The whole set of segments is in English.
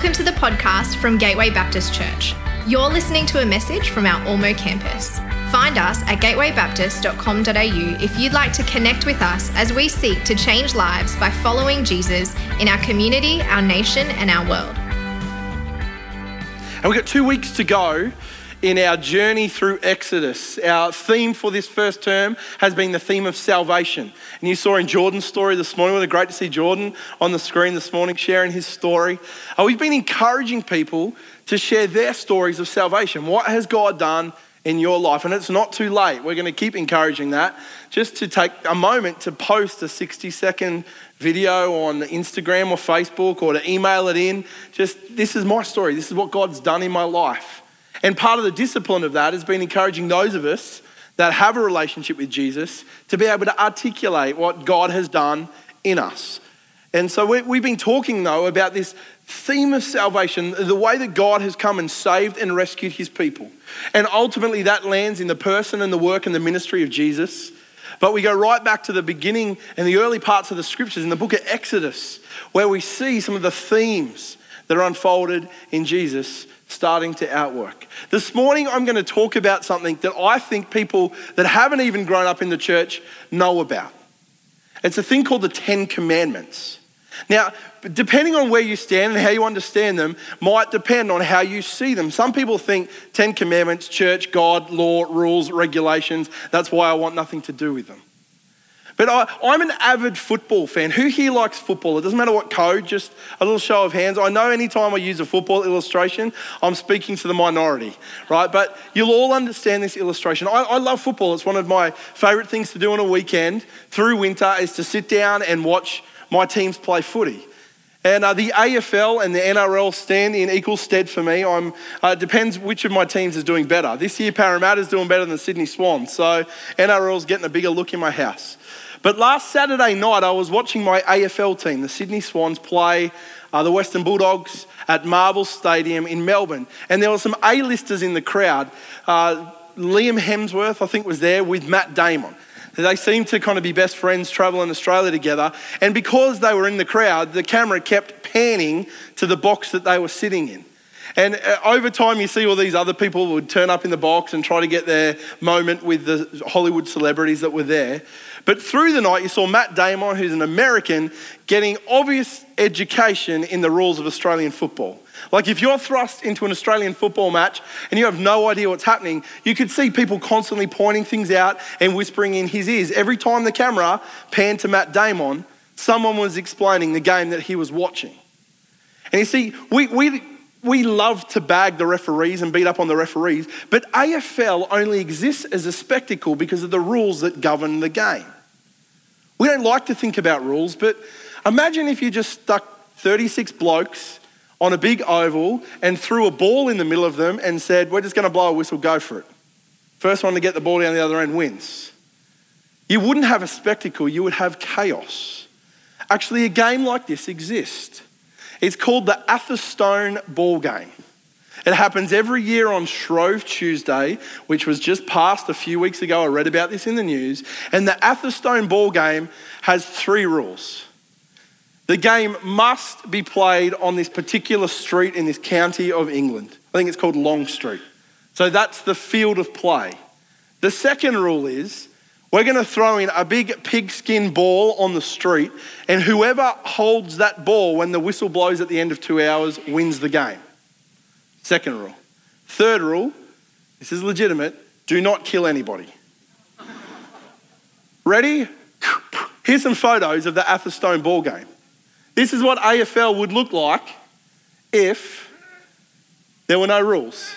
Welcome to the podcast from Gateway Baptist Church. You're listening to a message from our Ormeau campus. Find us at gatewaybaptist.com.au if you'd like to connect with us as we seek to change lives by following Jesus in our community, our nation, and our world. And we've got two weeks to go in our journey through Exodus. Our theme for this first term has been the theme of salvation. And you saw in Jordan's story this morning, it was great to see Jordan on the screen this morning sharing his story. Uh, we've been encouraging people to share their stories of salvation. What has God done in your life? And it's not too late. We're going to keep encouraging that. Just to take a moment to post a 60 second video on Instagram or Facebook or to email it in. Just, this is my story. This is what God's done in my life. And part of the discipline of that has been encouraging those of us that have a relationship with Jesus to be able to articulate what God has done in us. And so we've been talking, though, about this theme of salvation, the way that God has come and saved and rescued his people. And ultimately, that lands in the person and the work and the ministry of Jesus. But we go right back to the beginning and the early parts of the scriptures in the book of Exodus, where we see some of the themes that are unfolded in Jesus starting to outwork. This morning, I'm going to talk about something that I think people that haven't even grown up in the church know about. It's a thing called the Ten Commandments. Now, depending on where you stand and how you understand them, might depend on how you see them. Some people think Ten Commandments, church, God, law, rules, regulations, that's why I want nothing to do with them. But I, am an avid football fan. Who here likes football? It doesn't matter what code, just a little show of hands. I know anytime I use a football illustration, I'm speaking to the minority, right? But you'll all understand this illustration. I, I love football. It's one of my favorite things to do on a weekend through winter is to sit down and watch my teams play footy. And uh, the AFL and the NRL stand in equal stead for me. Uh, it depends which of my teams is doing better. This year, Parramatta's doing better than the Sydney Swans, so NRL's getting a bigger look in my house. But last Saturday night, I was watching my AFL team, the Sydney Swans, play uh, the Western Bulldogs at Marvel Stadium in Melbourne. And there were some A-listers in the crowd. Uh, Liam Hemsworth, I think, was there with Matt Damon. They seemed to kind of be best friends traveling Australia together. And because they were in the crowd, the camera kept panning to the box that they were sitting in. And uh, over time, you see all these other people would turn up in the box and try to get their moment with the Hollywood celebrities that were there. But through the night, you saw Matt Damon, who's an American, getting obvious education in the rules of Australian football. Like if you're thrust into an Australian football match and you have no idea what's happening, you could see people constantly pointing things out and whispering in his ears. Every time the camera panned to Matt Damon, someone was explaining the game that he was watching. And you see, we, we, we love to bag the referees and beat up on the referees, but AFL only exists as a spectacle because of the rules that govern the game. We don't like to think about rules, but imagine if you just stuck 36 blokes on a big oval and threw a ball in the middle of them and said, We're just going to blow a whistle, go for it. First one to get the ball down the other end wins. You wouldn't have a spectacle, you would have chaos. Actually, a game like this exists. It's called the Atherstone Ball Game. It happens every year on Shrove Tuesday, which was just passed a few weeks ago. I read about this in the news. And the Atherstone Ball Game has three rules. The game must be played on this particular street in this county of England. I think it's called Long Street. So that's the field of play. The second rule is we're going to throw in a big pigskin ball on the street, and whoever holds that ball when the whistle blows at the end of two hours wins the game. Second rule. Third rule this is legitimate do not kill anybody. Ready? Here's some photos of the Atherstone ball game. This is what AFL would look like if there were no rules.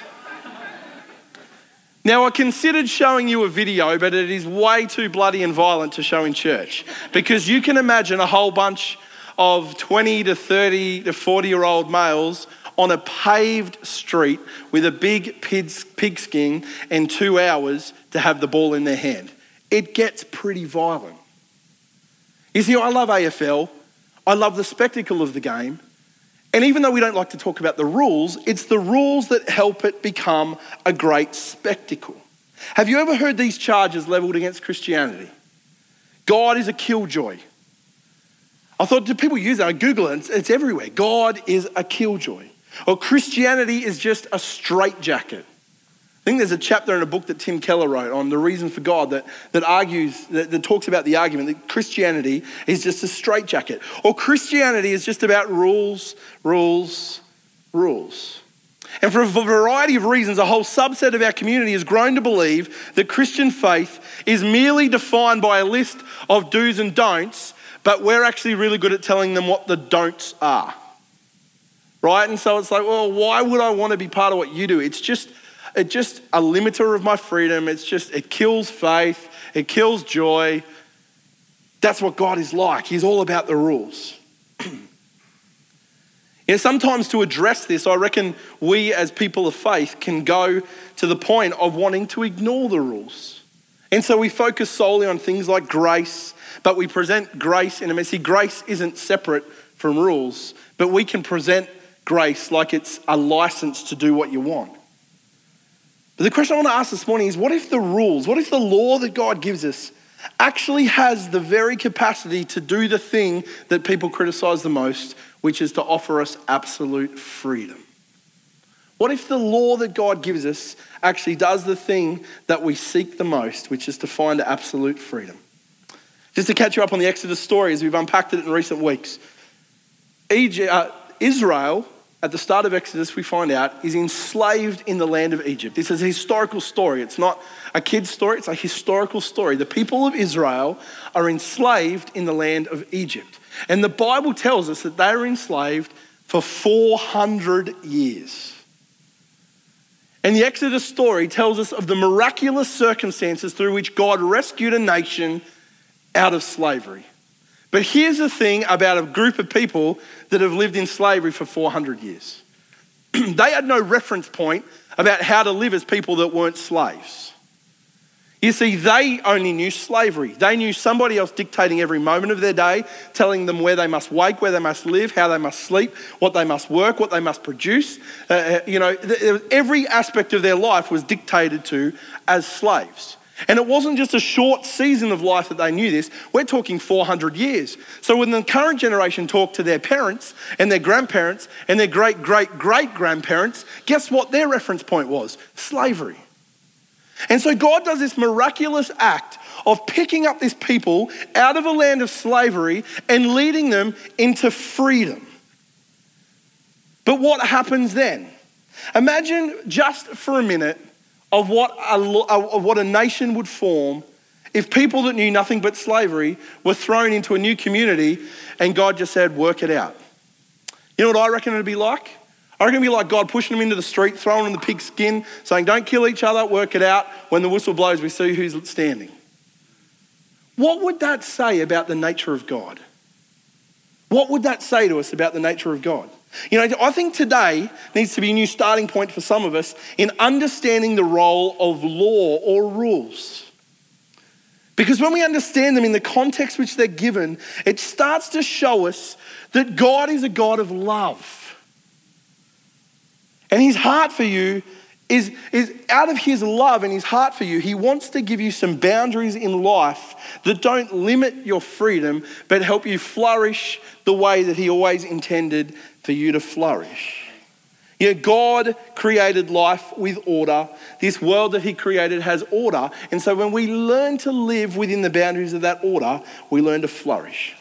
Now, I considered showing you a video, but it is way too bloody and violent to show in church because you can imagine a whole bunch of 20 to 30 to 40 year old males on a paved street with a big pigskin and two hours to have the ball in their hand. It gets pretty violent. You see, I love AFL, I love the spectacle of the game, and even though we don't like to talk about the rules, it's the rules that help it become a great spectacle. Have you ever heard these charges leveled against Christianity? God is a killjoy. I thought, do people use that? I Google it, it's, it's everywhere. God is a killjoy. Or Christianity is just a straitjacket. I think there's a chapter in a book that Tim Keller wrote on the reason for God that, that argues, that, that talks about the argument that Christianity is just a straitjacket. Or Christianity is just about rules, rules, rules. And for a variety of reasons, a whole subset of our community has grown to believe that Christian faith is merely defined by a list of do's and don'ts, but we're actually really good at telling them what the don'ts are. Right? And so it's like, well, why would I want to be part of what you do? It's just, it's just a limiter of my freedom. It's just, it kills faith, it kills joy. That's what God is like. He's all about the rules. You know, sometimes to address this, I reckon we as people of faith can go to the point of wanting to ignore the rules. And so we focus solely on things like grace, but we present grace in a messy. Grace isn't separate from rules, but we can present grace like it's a license to do what you want. But the question I want to ask this morning is what if the rules, what if the law that God gives us actually has the very capacity to do the thing that people criticize the most, which is to offer us absolute freedom. What if the law that God gives us actually does the thing that we seek the most, which is to find absolute freedom? Just to catch you up on the Exodus story as we've unpacked it in recent weeks. Egypt, uh, Israel at the start of Exodus, we find out, is enslaved in the land of Egypt. This is a historical story. It's not a kid's story, it's a historical story. The people of Israel are enslaved in the land of Egypt. And the Bible tells us that they were enslaved for 400 years. And the Exodus story tells us of the miraculous circumstances through which God rescued a nation out of slavery. But here's the thing about a group of people that have lived in slavery for 400 years they had no reference point about how to live as people that weren't slaves. You see, they only knew slavery. They knew somebody else dictating every moment of their day, telling them where they must wake, where they must live, how they must sleep, what they must work, what they must produce. Uh, uh you know, every aspect of their life was dictated to as slaves. And it wasn't just a short season of life that they knew this, we're talking 400 years. So when the current generation talk to their parents and their grandparents and their great great great grandparents, guess what their reference point was? Slavery. And so God does this miraculous act of picking up this people out of a land of slavery and leading them into freedom. But what happens then? Imagine just for a minute of what a, of what a nation would form if people that knew nothing but slavery were thrown into a new community and God just said, work it out. You know what I reckon it'd be like? I reckon it'd be like God pushing them into the street, throwing them the pig skin, saying, don't kill each other, work it out. When the whistle blows, we see who's standing. What would that say about the nature of God? What would that say to us about the nature of God? You know, I think today needs to be a new starting point for some of us in understanding the role of law or rules. Because when we understand them in the context which they're given, it starts to show us that God is a God of love. And his heart for you is, is out of his love and his heart for you, he wants to give you some boundaries in life that don't limit your freedom, but help you flourish the way that he always intended for you to flourish. You know, God created life with order. This world that He created has order. And so when we learn to live within the boundaries of that order, we learn to flourish.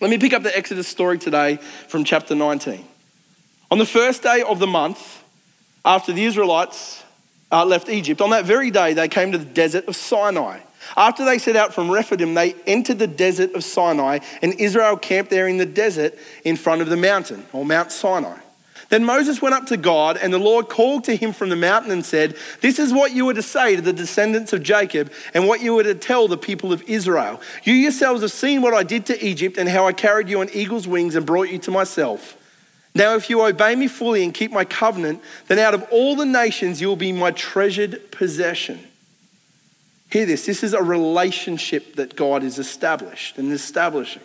Let me pick up the Exodus story today from chapter 19. On the first day of the month, after the Israelites uh, left Egypt, on that very day they came to the desert of Sinai. After they set out from Rephidim, they entered the desert of Sinai, and Israel camped there in the desert in front of the mountain, or Mount Sinai. Then Moses went up to God, and the Lord called to him from the mountain and said, This is what you were to say to the descendants of Jacob, and what you were to tell the people of Israel. You yourselves have seen what I did to Egypt, and how I carried you on eagle's wings and brought you to myself. Now, if you obey me fully and keep my covenant, then out of all the nations you will be my treasured possession. Hear this this is a relationship that God is established and establishing.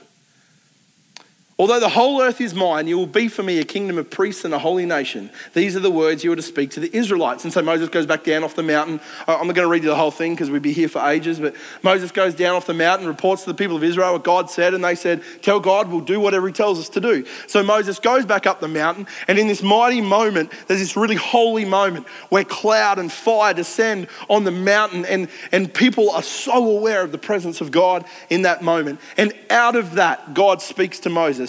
Although the whole earth is mine, you will be for me a kingdom of priests and a holy nation. These are the words you are to speak to the Israelites. And so Moses goes back down off the mountain. Uh, I'm not going to read you the whole thing because we'd be here for ages, but Moses goes down off the mountain, reports to the people of Israel what God said, and they said, Tell God we'll do whatever he tells us to do. So Moses goes back up the mountain, and in this mighty moment, there's this really holy moment where cloud and fire descend on the mountain, and, and people are so aware of the presence of God in that moment. And out of that, God speaks to Moses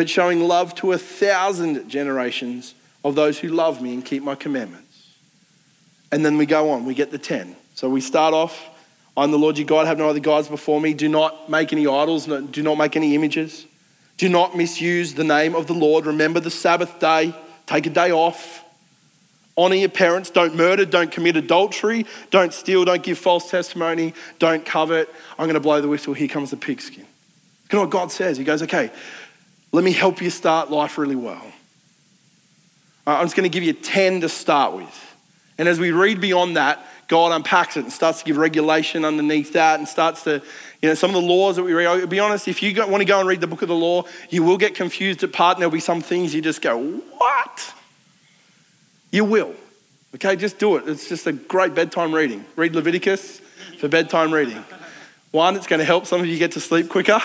but showing love to a thousand generations of those who love me and keep my commandments. And then we go on, we get the 10. So we start off I'm the Lord your God, have no other gods before me. Do not make any idols, do not make any images. Do not misuse the name of the Lord. Remember the Sabbath day, take a day off. Honor your parents, don't murder, don't commit adultery, don't steal, don't give false testimony, don't covet. I'm going to blow the whistle, here comes the pigskin. You know what God says? He goes, okay, let me help you start life really well. Uh, I'm just going to give you 10 to start with. And as we read beyond that, God unpacks it and starts to give regulation underneath that and starts to, you know, some of the laws that we read. Be honest, if you want to go and read the book of the law, you will get confused at part and there'll be some things you just go, what? You will. Okay, just do it. It's just a great bedtime reading. Read Leviticus for bedtime reading. One, it's going to help some of you get to sleep quicker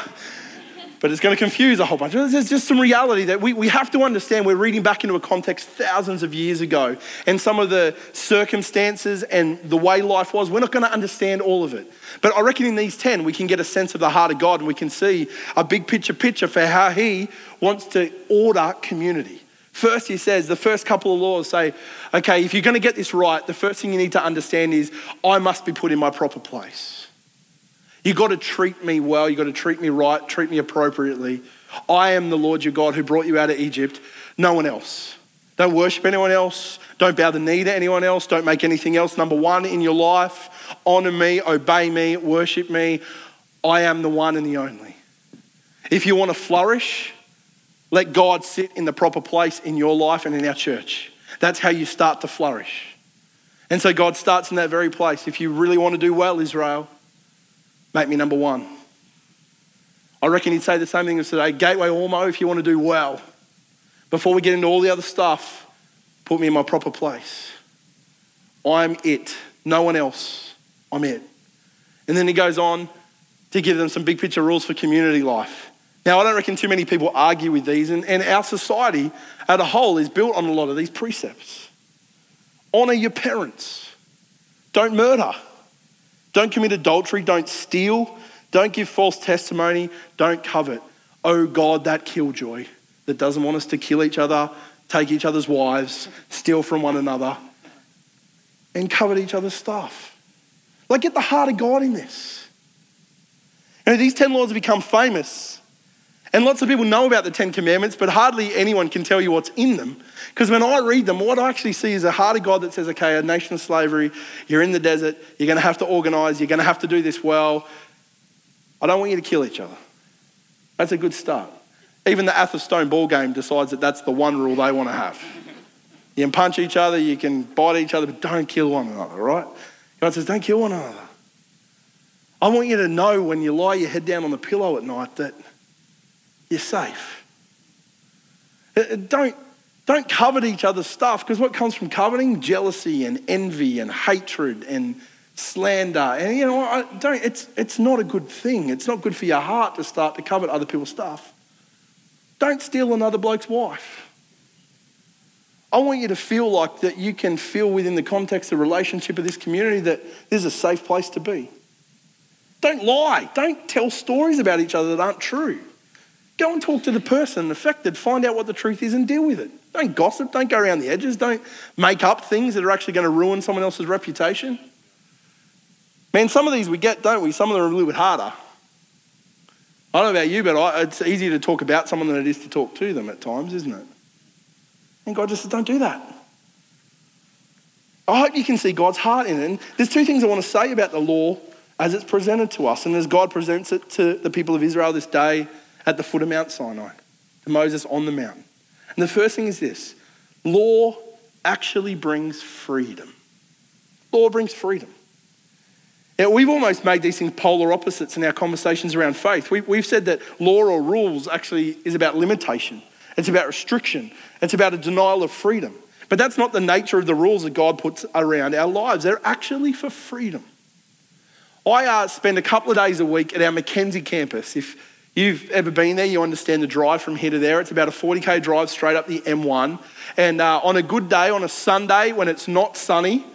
but it's going to confuse a whole bunch. There's just some reality that we, we have to understand. We're reading back into a context thousands of years ago, and some of the circumstances and the way life was, we're not going to understand all of it. But I reckon in these 10, we can get a sense of the heart of God and we can see a big picture picture for how He wants to order community. First, he says, the first couple of laws say, okay, if you're going to get this right, the first thing you need to understand is I must be put in my proper place. You've got to treat me well. You've got to treat me right, treat me appropriately. I am the Lord your God who brought you out of Egypt, no one else. Don't worship anyone else. Don't bow the knee to anyone else. Don't make anything else number one in your life. Honor me, obey me, worship me. I am the one and the only. If you want to flourish, let God sit in the proper place in your life and in our church. That's how you start to flourish. And so God starts in that very place. If you really want to do well, Israel, Make me number one. I reckon he'd say the same thing as today Gateway Ormeau, if you want to do well, before we get into all the other stuff, put me in my proper place. I'm it. No one else. I'm it. And then he goes on to give them some big picture rules for community life. Now, I don't reckon too many people argue with these, and, and our society as a whole is built on a lot of these precepts. Honor your parents. Don't murder. Don't commit adultery, don't steal, don't give false testimony, don't covet. Oh God, that killjoy that doesn't want us to kill each other, take each other's wives, steal from one another, and covet each other's stuff. Like, get the heart of God in this. Know, these 10 laws have become famous and lots of people know about the Ten Commandments, but hardly anyone can tell you what's in them. Because when I read them, what I actually see is a heart of God that says, okay, a nation of slavery, you're in the desert, you're going to have to organize, you're going to have to do this well. I don't want you to kill each other. That's a good start. Even the Atherstone ball game decides that that's the one rule they want to have. You can punch each other, you can bite each other, but don't kill one another, right? God says, don't kill one another. I want you to know when you lie your head down on the pillow at night that you're safe. Uh, uh, don't, don't covet each other's stuff because what comes from coveting? Jealousy and envy and hatred and slander. And you know, don't, it's, it's not a good thing. It's not good for your heart to start to covet other people's stuff. Don't steal another bloke's wife. I want you to feel like that you can feel within the context of relationship of this community that this is a safe place to be. Don't lie. Don't tell stories about each other that aren't true. Go and talk to the person affected, find out what the truth is, and deal with it. Don't gossip, don't go around the edges, don't make up things that are actually going to ruin someone else's reputation. Man, some of these we get, don't we? Some of them are a little bit harder. I don't know about you, but I, it's easier to talk about someone than it is to talk to them at times, isn't it? And God just says, don't do that. I hope you can see God's heart in it. And there's two things I want to say about the law as it's presented to us and as God presents it to the people of Israel this day at the foot of Mount Sinai, to Moses on the mountain. And the first thing is this law actually brings freedom. Law brings freedom. Now, we've almost made these things polar opposites in our conversations around faith. We, we've said that law or rules actually is about limitation, it's about restriction, it's about a denial of freedom. But that's not the nature of the rules that God puts around our lives. They're actually for freedom. I uh, spend a couple of days a week at our Mackenzie campus. If you've ever been there, you understand the drive from here to there. It's about a 40k drive straight up the M1. And uh, on a good day, on a Sunday when it's not sunny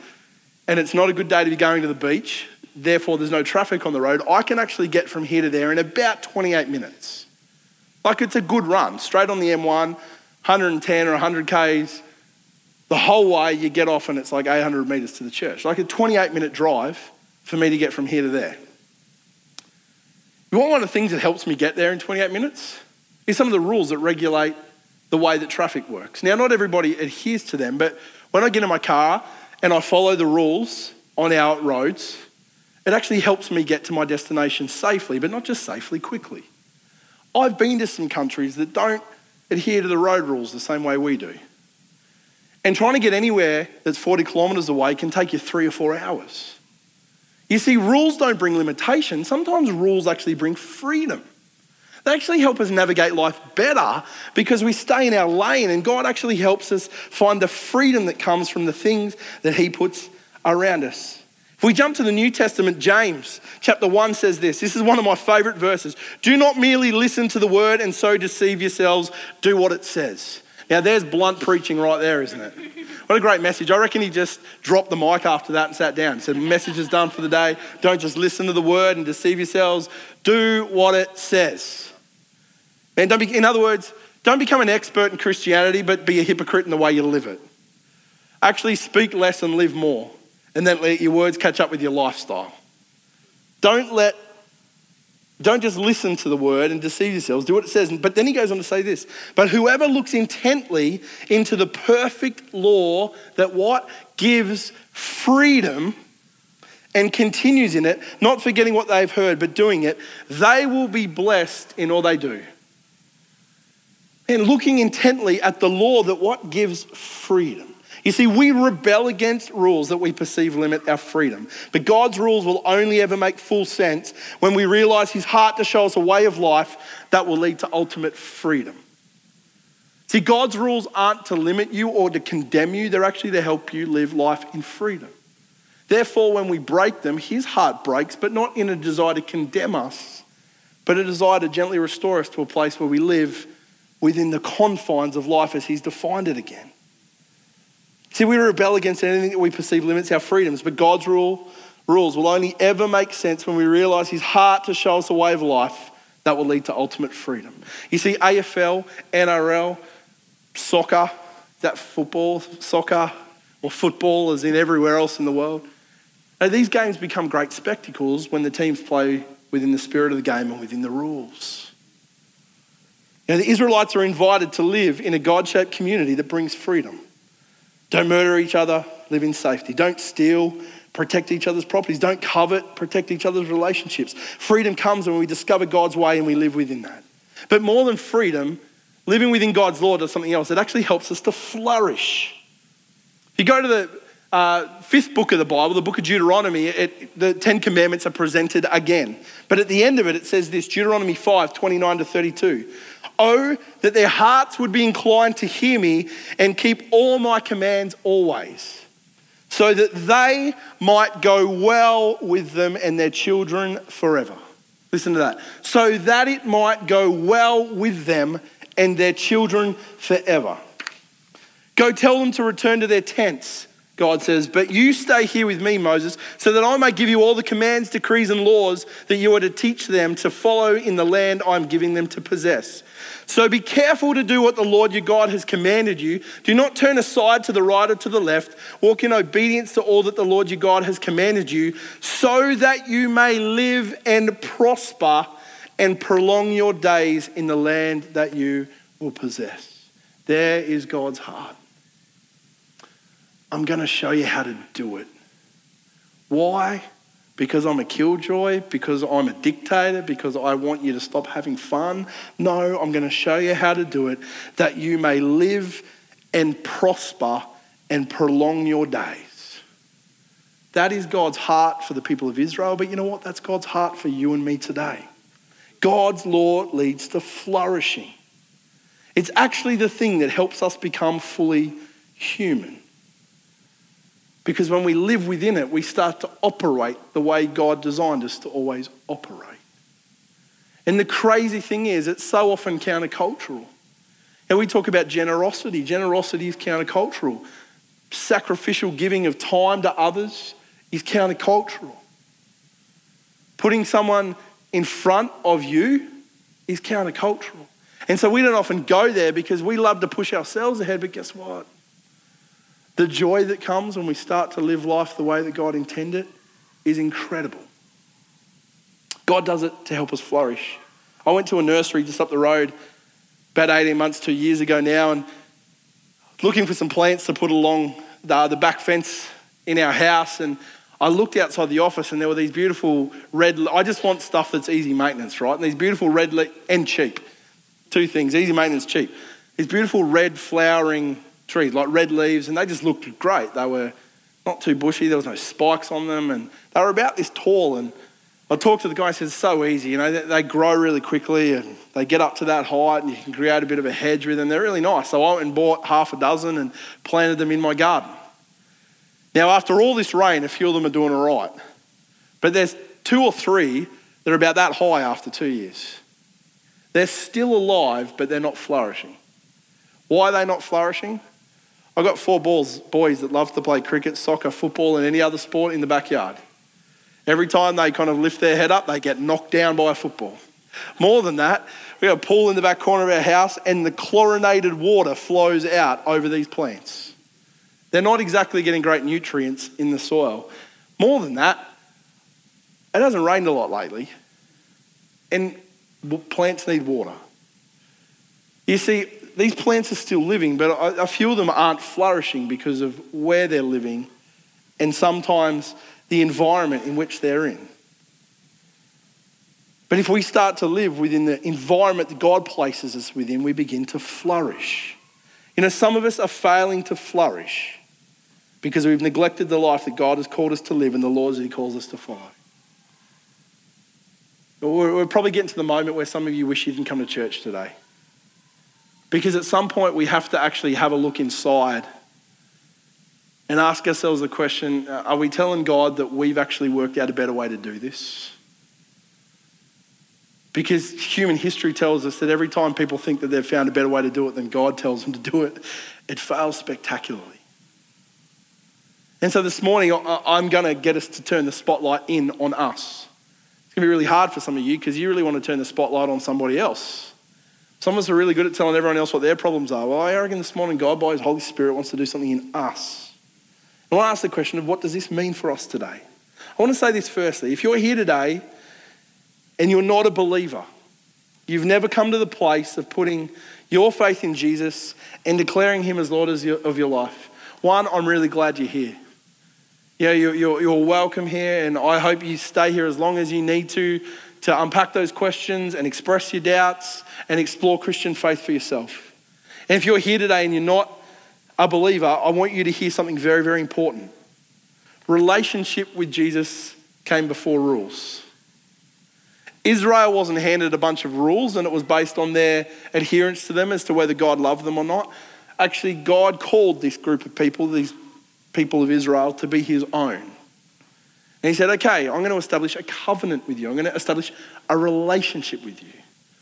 and it's not a good day to be going to the beach, therefore there's no traffic on the road, I can actually get from here to there in about 28 minutes. Like it's a good run, straight on the M1, 110 or 100 Ks. The whole way you get off and it's like 800 metres to the church. Like a 28 minute drive for me to get from here to there. You want one of the things that helps me get there in 28 minutes? Is some of the rules that regulate the way that traffic works. Now, not everybody adheres to them, but when I get in my car and I follow the rules on our roads, it actually helps me get to my destination safely, but not just safely, quickly. I've been to some countries that don't adhere to the road rules the same way we do. And trying to get anywhere that's 40 kilometres away can take you three or four hours. You see, rules don't bring limitation. Sometimes rules actually bring freedom. They actually help us navigate life better because we stay in our lane and God actually helps us find the freedom that comes from the things that He puts around us. If we jump to the New Testament, James chapter 1 says this. This is one of my favorite verses. Do not merely listen to the word and so deceive yourselves, do what it says. Now, there's blunt preaching right there, isn't it? What a great message. I reckon he just dropped the mic after that and sat down. He said, Message is done for the day. Don't just listen to the word and deceive yourselves. Do what it says. And don't be, in other words, don't become an expert in Christianity, but be a hypocrite in the way you live it. Actually, speak less and live more, and then let your words catch up with your lifestyle. Don't let don't just listen to the word and deceive yourselves. Do what it says. But then he goes on to say this But whoever looks intently into the perfect law that what? Gives freedom and continues in it, not forgetting what they've heard, but doing it, they will be blessed in all they do. And looking intently at the law that what gives freedom. You see, we rebel against rules that we perceive limit our freedom. But God's rules will only ever make full sense when we realize His heart to show us a way of life that will lead to ultimate freedom. See, God's rules aren't to limit you or to condemn you, they're actually to help you live life in freedom. Therefore, when we break them, His heart breaks, but not in a desire to condemn us, but a desire to gently restore us to a place where we live within the confines of life as He's defined it again. See, we rebel against anything that we perceive limits our freedoms, but God's rule, rules will only ever make sense when we realize His heart to show us a way of life that will lead to ultimate freedom. You see, AFL, NRL, soccer, that football, soccer, or football as in everywhere else in the world. Now, these games become great spectacles when the teams play within the spirit of the game and within the rules. Now, the Israelites are invited to live in a God shaped community that brings freedom. Don't murder each other, live in safety. Don't steal, protect each other's properties. Don't covet, protect each other's relationships. Freedom comes when we discover God's way and we live within that. But more than freedom, living within God's law does something else. It actually helps us to flourish. If you go to the uh, fifth book of the Bible, the book of Deuteronomy, it, the Ten Commandments are presented again. But at the end of it, it says this Deuteronomy 5 29 to 32. Oh, that their hearts would be inclined to hear me and keep all my commands always, so that they might go well with them and their children forever. Listen to that. So that it might go well with them and their children forever. Go tell them to return to their tents God says, But you stay here with me, Moses, so that I may give you all the commands, decrees, and laws that you are to teach them to follow in the land I'm giving them to possess. So be careful to do what the Lord your God has commanded you. Do not turn aside to the right or to the left. Walk in obedience to all that the Lord your God has commanded you, so that you may live and prosper and prolong your days in the land that you will possess. There is God's heart. I'm going to show you how to do it. Why? Because I'm a killjoy? Because I'm a dictator? Because I want you to stop having fun? No, I'm going to show you how to do it that you may live and prosper and prolong your days. That is God's heart for the people of Israel, but you know what? That's God's heart for you and me today. God's law leads to flourishing. It's actually the thing that helps us become fully human. Because when we live within it, we start to operate the way God designed us to always operate. And the crazy thing is, it's so often countercultural. And we talk about generosity. Generosity is countercultural. Sacrificial giving of time to others is countercultural. Putting someone in front of you is countercultural. And so we don't often go there because we love to push ourselves ahead, but guess what? The joy that comes when we start to live life the way that God intended is incredible. God does it to help us flourish. I went to a nursery just up the road about 18 months, two years ago now, and looking for some plants to put along the, the back fence in our house. And I looked outside the office and there were these beautiful red, I just want stuff that's easy maintenance, right? And these beautiful red, and cheap. Two things easy maintenance, cheap. These beautiful red flowering trees, like red leaves, and they just looked great. They were not too bushy, there was no spikes on them, and they were about this tall. And I talked to the guy, he says, it's so easy, you know, they, they grow really quickly and they get up to that height and you can create a bit of a hedge with them. They're really nice. So I went and bought half a dozen and planted them in my garden. Now, after all this rain, a few of them are doing all right. But there's two or three that are about that high after two years. They're still alive, but they're not flourishing. Why are they not flourishing? I've got four balls, boys that love to play cricket, soccer, football, and any other sport in the backyard. Every time they kind of lift their head up, they get knocked down by a football. More than that, we have a pool in the back corner of our house, and the chlorinated water flows out over these plants. They're not exactly getting great nutrients in the soil. More than that, it hasn't rained a lot lately, and plants need water. You see, these plants are still living, but a few of them aren't flourishing because of where they're living and sometimes the environment in which they're in. But if we start to live within the environment that God places us within, we begin to flourish. You know, some of us are failing to flourish because we've neglected the life that God has called us to live and the laws that He calls us to follow. We're probably getting to the moment where some of you wish you didn't come to church today. Because at some point, we have to actually have a look inside and ask ourselves the question are we telling God that we've actually worked out a better way to do this? Because human history tells us that every time people think that they've found a better way to do it than God tells them to do it, it fails spectacularly. And so this morning, I'm going to get us to turn the spotlight in on us. It's going to be really hard for some of you because you really want to turn the spotlight on somebody else. Some of us are really good at telling everyone else what their problems are. Well, I reckon this morning God, by His Holy Spirit, wants to do something in us. And I want to ask the question of what does this mean for us today? I want to say this firstly. If you're here today and you're not a believer, you've never come to the place of putting your faith in Jesus and declaring Him as Lord of your life, one, I'm really glad you're here. Yeah, you're, you're, you're welcome here, and I hope you stay here as long as you need to to unpack those questions and express your doubts and explore Christian faith for yourself. And if you're here today and you're not a believer, I want you to hear something very, very important. Relationship with Jesus came before rules. Israel wasn't handed a bunch of rules and it was based on their adherence to them as to whether God loved them or not. Actually, God called this group of people, these people of Israel, to be his own. And he said, Okay, I'm going to establish a covenant with you. I'm going to establish a relationship with you.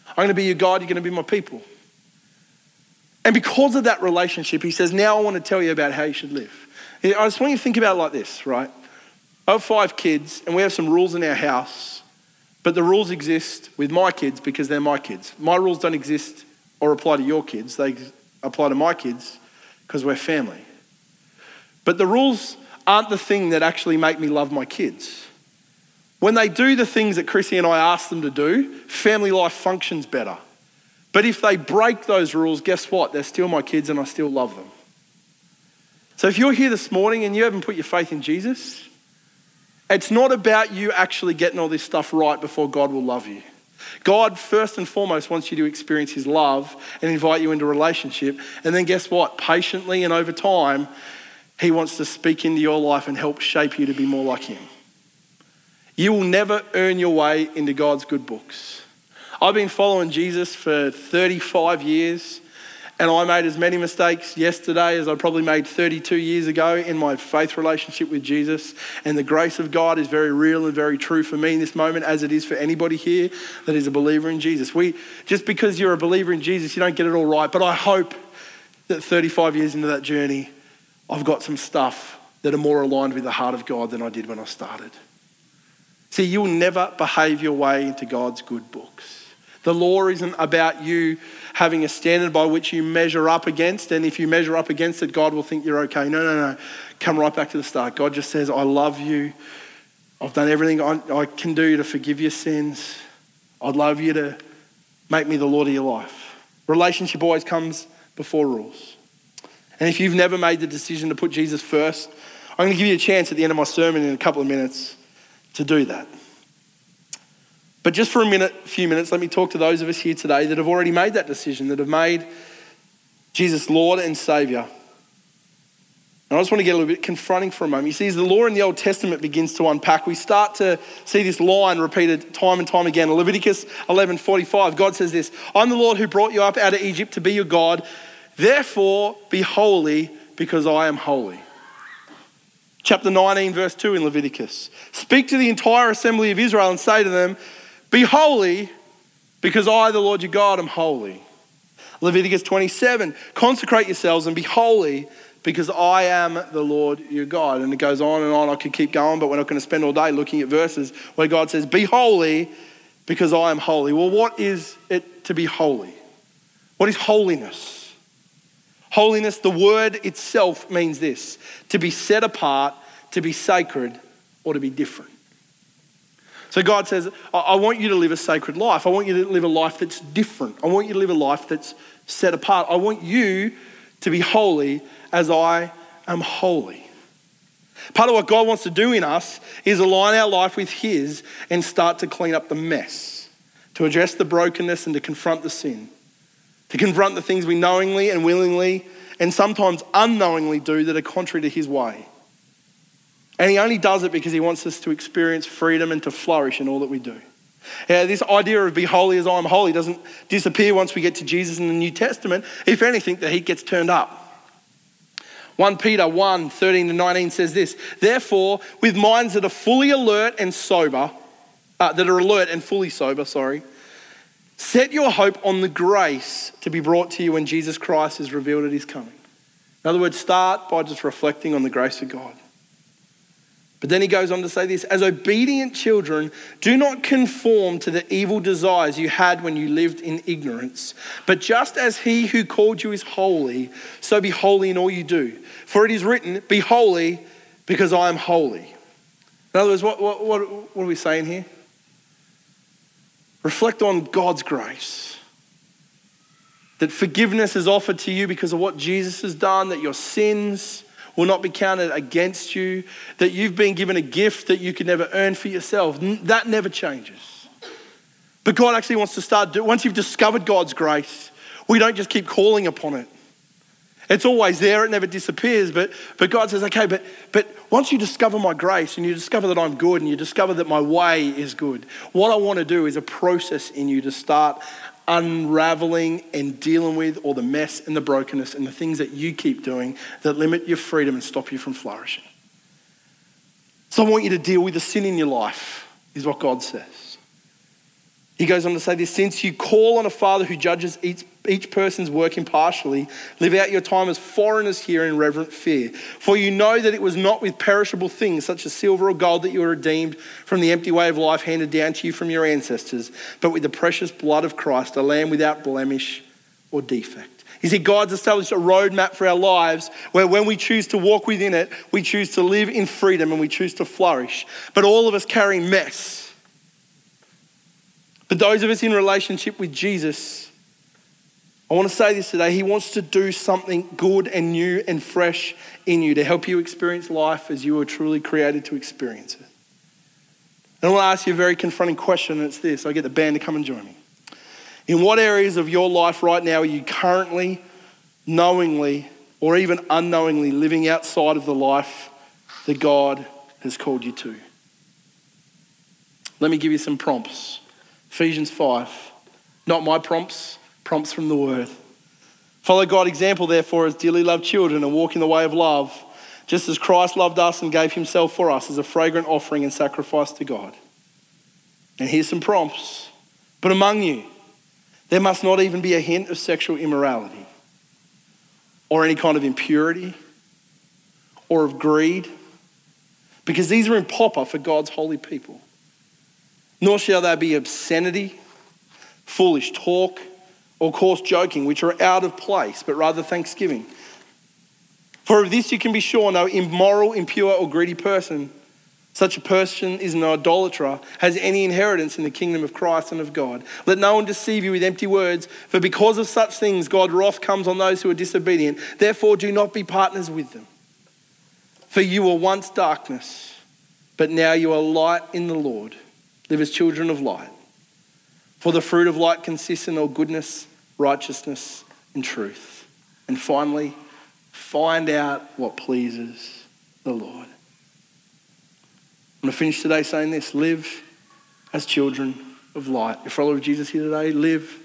I'm going to be your God, you're going to be my people. And because of that relationship, he says, Now I want to tell you about how you should live. I just want you to think about it like this, right? I have five kids, and we have some rules in our house, but the rules exist with my kids because they're my kids. My rules don't exist or apply to your kids, they apply to my kids because we're family. But the rules aren't the thing that actually make me love my kids. When they do the things that Chrissy and I ask them to do, family life functions better. But if they break those rules, guess what? They're still my kids and I still love them. So if you're here this morning and you haven't put your faith in Jesus, it's not about you actually getting all this stuff right before God will love you. God, first and foremost, wants you to experience His love and invite you into relationship. And then, guess what? Patiently and over time, He wants to speak into your life and help shape you to be more like Him. You will never earn your way into God's good books. I've been following Jesus for 35 years. And I made as many mistakes yesterday as I probably made 32 years ago in my faith relationship with Jesus. And the grace of God is very real and very true for me in this moment, as it is for anybody here that is a believer in Jesus. We, just because you're a believer in Jesus, you don't get it all right. But I hope that 35 years into that journey, I've got some stuff that are more aligned with the heart of God than I did when I started. See, you'll never behave your way into God's good books. The law isn't about you having a standard by which you measure up against, and if you measure up against it, God will think you're okay. No, no, no. Come right back to the start. God just says, I love you. I've done everything I, can do to forgive your sins. I'd love you to make me the Lord of your life. Relationship always comes before rules. And if you've never made the decision to put Jesus first, I'm going to give you a chance at the end of my sermon in a couple of minutes to do that. But just for a minute, a few minutes, let me talk to those of us here today that have already made that decision, that have made Jesus Lord and Savior. And I just want to get a little bit confronting for a moment. You see, as the law in the Old Testament begins to unpack, we start to see this line repeated time and time again. In Leviticus 11:45, God says this: "I'm the Lord who brought you up out of Egypt to be your God. Therefore, be holy, because I am holy." Chapter 19, verse 2 in Leviticus. Speak to the entire assembly of Israel and say to them, be holy because I, the Lord your God, am holy. Leviticus 27 Consecrate yourselves and be holy because I am the Lord your God. And it goes on and on. I could keep going, but we're not going to spend all day looking at verses where God says, Be holy because I am holy. Well, what is it to be holy? What is holiness? Holiness, the word itself means this to be set apart, to be sacred, or to be different. So God says, I want you to live a sacred life. I want you to live a life that's different. I want you to live a life that's set apart. I want you to be holy as I am holy. Part of what God wants to do in us is align our life with His and start to clean up the mess, to address the brokenness and to confront the sin, to confront the things we knowingly and willingly and sometimes unknowingly do that are contrary to His way. And he only does it because he wants us to experience freedom and to flourish in all that we do. Yeah, this idea of be holy as I am holy doesn't disappear once we get to Jesus in the New Testament. If anything, the heat gets turned up. 1 Peter 1 13 to 19 says this Therefore, with minds that are fully alert and sober, uh, that are alert and fully sober, sorry, set your hope on the grace to be brought to you when Jesus Christ is revealed at his coming. In other words, start by just reflecting on the grace of God. But then he goes on to say this as obedient children, do not conform to the evil desires you had when you lived in ignorance. But just as he who called you is holy, so be holy in all you do. For it is written, Be holy because I am holy. In other words, what, what, what, what are we saying here? Reflect on God's grace. That forgiveness is offered to you because of what Jesus has done, that your sins will not be counted against you, that you've been given a gift that you could never earn for yourself. That never changes. But God actually wants to start, once you've discovered God's grace, we don't just keep calling upon it. It's always there, it never disappears. But, but God says, okay, but, but once you discover my grace and you discover that I'm good and you discover that my way is good, what I want to do is a process in you to start unraveling and dealing with all the mess and the brokenness and the things that you keep doing that limit your freedom and stop you from flourishing. So I want you to deal with the sin in your life, is what God says. He goes on to say this since you call on a father who judges each, each person's work impartially, live out your time as foreigners here in reverent fear. For you know that it was not with perishable things such as silver or gold that you were redeemed from the empty way of life handed down to you from your ancestors, but with the precious blood of Christ, a lamb without blemish or defect. You see, God's established a roadmap for our lives where when we choose to walk within it, we choose to live in freedom and we choose to flourish. But all of us carry mess but those of us in relationship with Jesus, I want to say this today. He wants to do something good and new and fresh in you to help you experience life as you were truly created to experience it. And I want to ask you a very confronting question, and it's this. I get the band to come and join me. In what areas of your life right now are you currently, knowingly, or even unknowingly living outside of the life that God has called you to? Let me give you some prompts. Ephesians 5. Not my prompts, prompts from the Word. Follow God's example, therefore, as dearly loved children and walk in the way of love, just as Christ loved us and gave himself for us as a fragrant offering and sacrifice to God. And here's some prompts. But among you, there must not even be a hint of sexual immorality or any kind of impurity or of greed, because these are improper for God's holy people. Nor shall there be obscenity, foolish talk, or coarse joking, which are out of place, but rather thanksgiving. For of this you can be sure no immoral, impure, or greedy person, such a person is an idolater, has any inheritance in the kingdom of Christ and of God. Let no one deceive you with empty words, for because of such things, God's wrath comes on those who are disobedient. Therefore, do not be partners with them. For you were once darkness, but now you are light in the Lord. Live as children of light. For the fruit of light consists in all goodness, righteousness, and truth. And finally, find out what pleases the Lord. I'm going to finish today saying this live as children of light. If follower of Jesus here today, live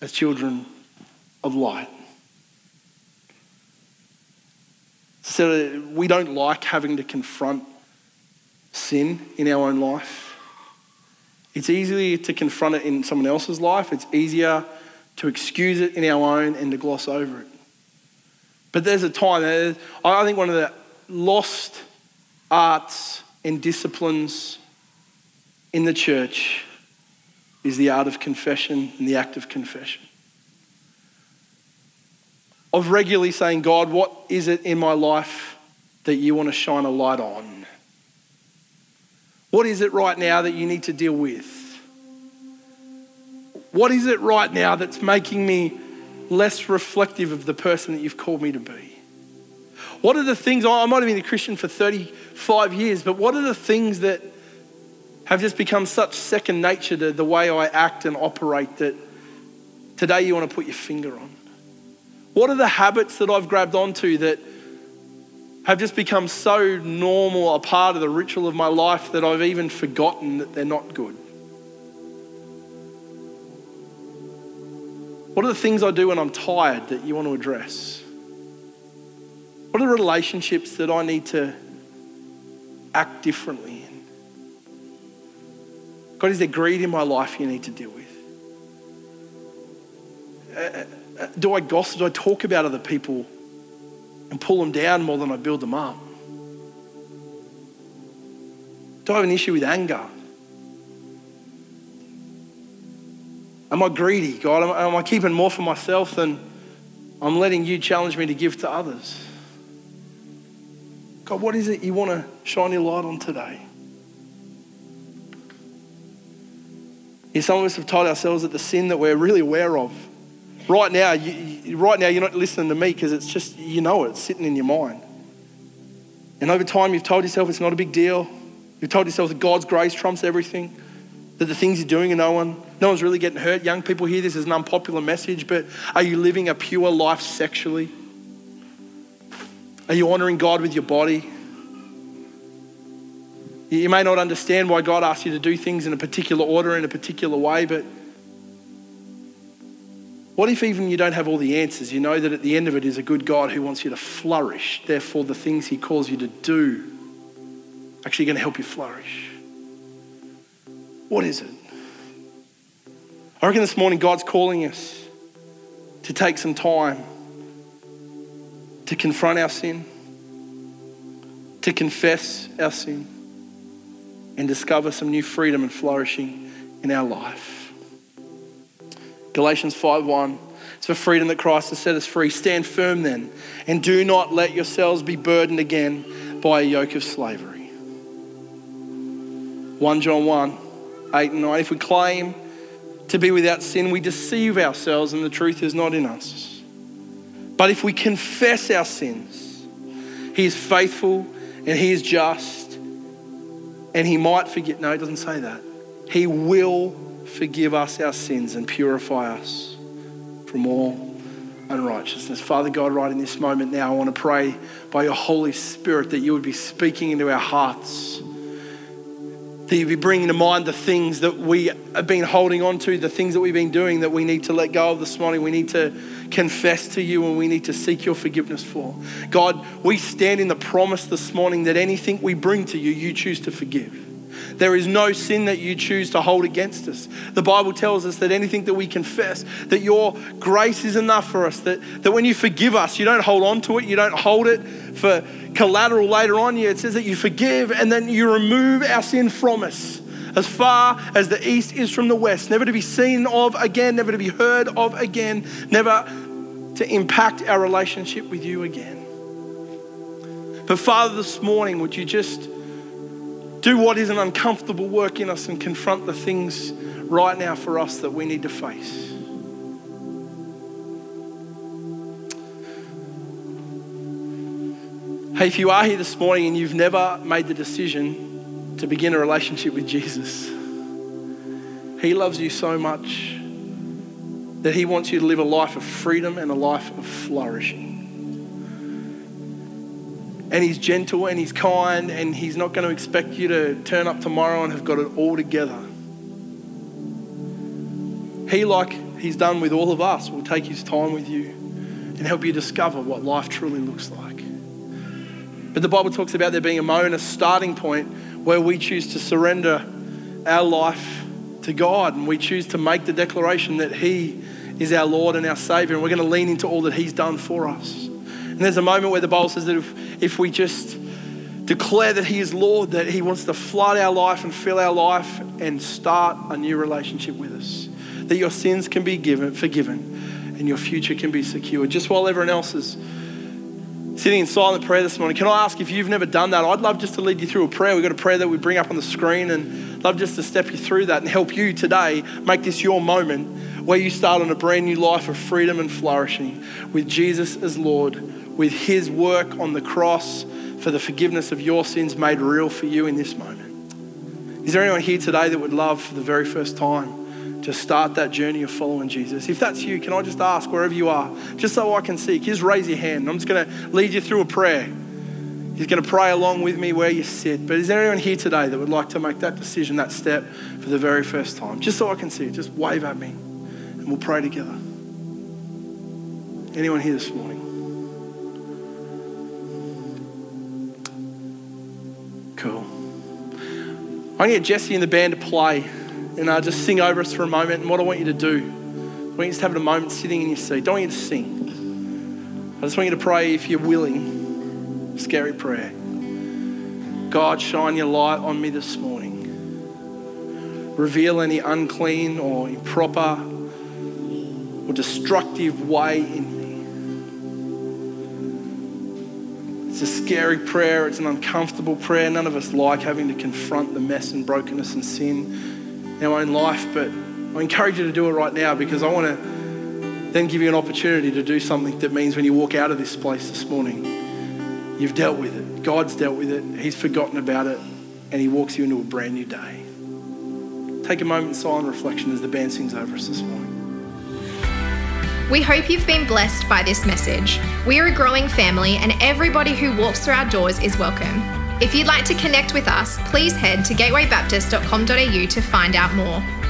as children of light. So we don't like having to confront sin in our own life. It's easier to confront it in someone else's life. It's easier to excuse it in our own and to gloss over it. But there's a time, I think one of the lost arts and disciplines in the church is the art of confession and the act of confession. Of regularly saying, God, what is it in my life that you want to shine a light on? What is it right now that you need to deal with? What is it right now that's making me less reflective of the person that you've called me to be? What are the things, I might have been a Christian for 35 years, but what are the things that have just become such second nature to the way I act and operate that today you want to put your finger on? What are the habits that I've grabbed onto that have just become so normal, a part of the ritual of my life that I've even forgotten that they're not good? What are the things I do when I'm tired that you want to address? What are the relationships that I need to act differently in? God, is there greed in my life you need to deal with? Uh, uh, do I gossip? Do I talk about other people and pull them down more than I build them up? Do I have an issue with anger? Am I greedy, God? Am, I keeping more for myself than I'm letting you challenge me to give to others? God, what is it you want to shine your light on today? Some of us have told ourselves that the sin that we're really aware of, right now, you, right now you're not listening to me because it's just, you know it, it's sitting in your mind. And over time, you've told yourself it's not a big deal. You've told yourself that God's grace trumps everything, that the things you're doing are no one, no one's really getting hurt. Young people hear this as an unpopular message, but are you living a pure life sexually? Are you honoring God with your body? You may not understand why God asks you to do things in a particular order, in a particular way, but what if even you don't have all the answers? You know that at the end of it is a good God who wants you to flourish. Therefore, the things He calls you to do actually going to help you flourish. What is it? I reckon this morning God's calling us to take some time to confront our sin, to confess our sin, and discover some new freedom and flourishing in our life. Galatians 5:1 It's for freedom that Christ has set us free. Stand firm then, and do not let yourselves be burdened again by a yoke of slavery. 1 John 1, 8 and 9. If we claim to be without sin, we deceive ourselves and the truth is not in us. But if we confess our sins, He is faithful and He is just and He might forget. No, He doesn't say that. He will forgive us our sins and purify us from all unrighteousness. Father God, right in this moment now, I want to pray by your Holy Spirit that you would be speaking into our hearts that you would be bringing to mind the things that we have been holding on to, the things that we've been doing that we need to let go of this morning. We need to confess to you and we need to seek your forgiveness for. God, we stand in the promise this morning that anything we bring to you, you choose to forgive. There is no sin that you choose to hold against us. The Bible tells us that anything that we confess, that your grace is enough for us, that, that when you forgive us, you don't hold on to it, you don't hold it for collateral later on. It says that you forgive and then you remove our sin from us as far as the east is from the west, never to be seen of again, never to be heard of again, never to impact our relationship with you again. But Father, this morning, would you just do what is an uncomfortable work in us and confront the things right now for us that we need to face? Hey, if you are here this morning and you've never made the decision to begin a relationship with Jesus, He loves you so much that He wants you to live a life of freedom and a life of flourishing. And He's gentle and He's kind, and He's not going to expect you to turn up tomorrow and have got it all together. He, like He's done with all of us, will take His time with you and help you discover what life truly looks like. But the Bible talks about there being a moment, a starting point where we choose to surrender our life to God and we choose to make the declaration that He is our Lord and our Savior and we're going to lean into all that He's done for us. And there's a moment where the Bible says that if, if we just declare that He is Lord, that He wants to flood our life and fill our life and start a new relationship with us, that your sins can be given, forgiven and your future can be secure. Just while everyone else is sitting in silent prayer this morning, can I ask if you've never done that? I'd love just to lead you through a prayer. We've got a prayer that we bring up on the screen, and love just to step you through that and help you today make this your moment where you start on a brand new life of freedom and flourishing with Jesus as Lord, with His work on the cross for the forgiveness of your sins made real for you in this moment. Is there anyone here today that would love for the very first time? to start that journey of following Jesus. If that's you, can I just ask wherever you are, just so I can see, just raise your hand. I'm just going to lead you through a prayer. He's going to pray along with me where you sit. But is there anyone here today that would like to make that decision, that step for the very first time? Just so I can see just wave at me and we'll pray together. Anyone here this morning? Cool. I'm going to get Jesse and the band to play and uh, just sing over us for a moment. And what I want you to do, I want you to have a moment sitting in your seat. Don't want you to sing. I just want you to pray if you're willing. Scary prayer. God, shine your light on me this morning. Reveal any unclean or improper or destructive way in me. It's a scary prayer. It's an uncomfortable prayer. None of us like having to confront the mess and brokenness and sin in our own life, but I encourage you to do it right now because I want to then give you an opportunity to do something that means when you walk out of this place this morning, you've dealt with it. God's dealt with it. He's forgotten about it, and He walks you into a brand new day. Take a moment in silent reflection as the band sings over us this morning. We hope you've been blessed by this message. We are a growing family, and everybody who walks through our doors is welcome. If you'd like to connect with us, please head to gatewaybaptist.com.au to find out more.